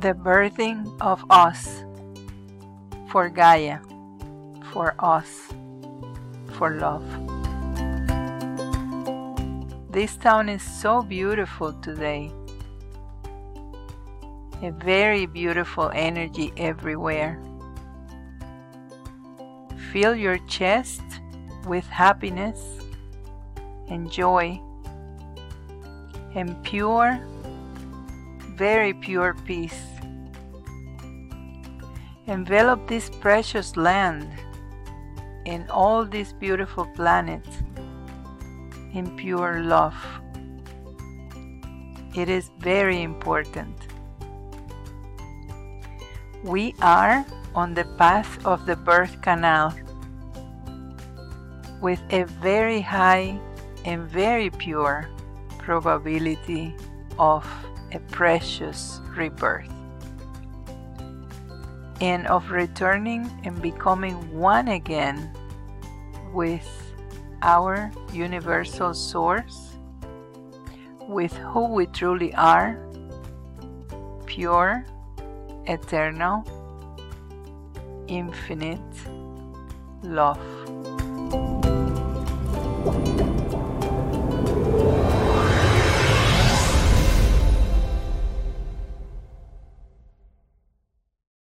the birthing of us for Gaia, for us, for love. This town is so beautiful today. A very beautiful energy everywhere. Fill your chest with happiness and joy and pure, very pure peace. Envelop this precious land and all these beautiful planets in pure love. It is very important. We are on the path of the birth canal with a very high and very pure probability of a precious rebirth and of returning and becoming one again with our universal source, with who we truly are, pure, eternal, infinite love.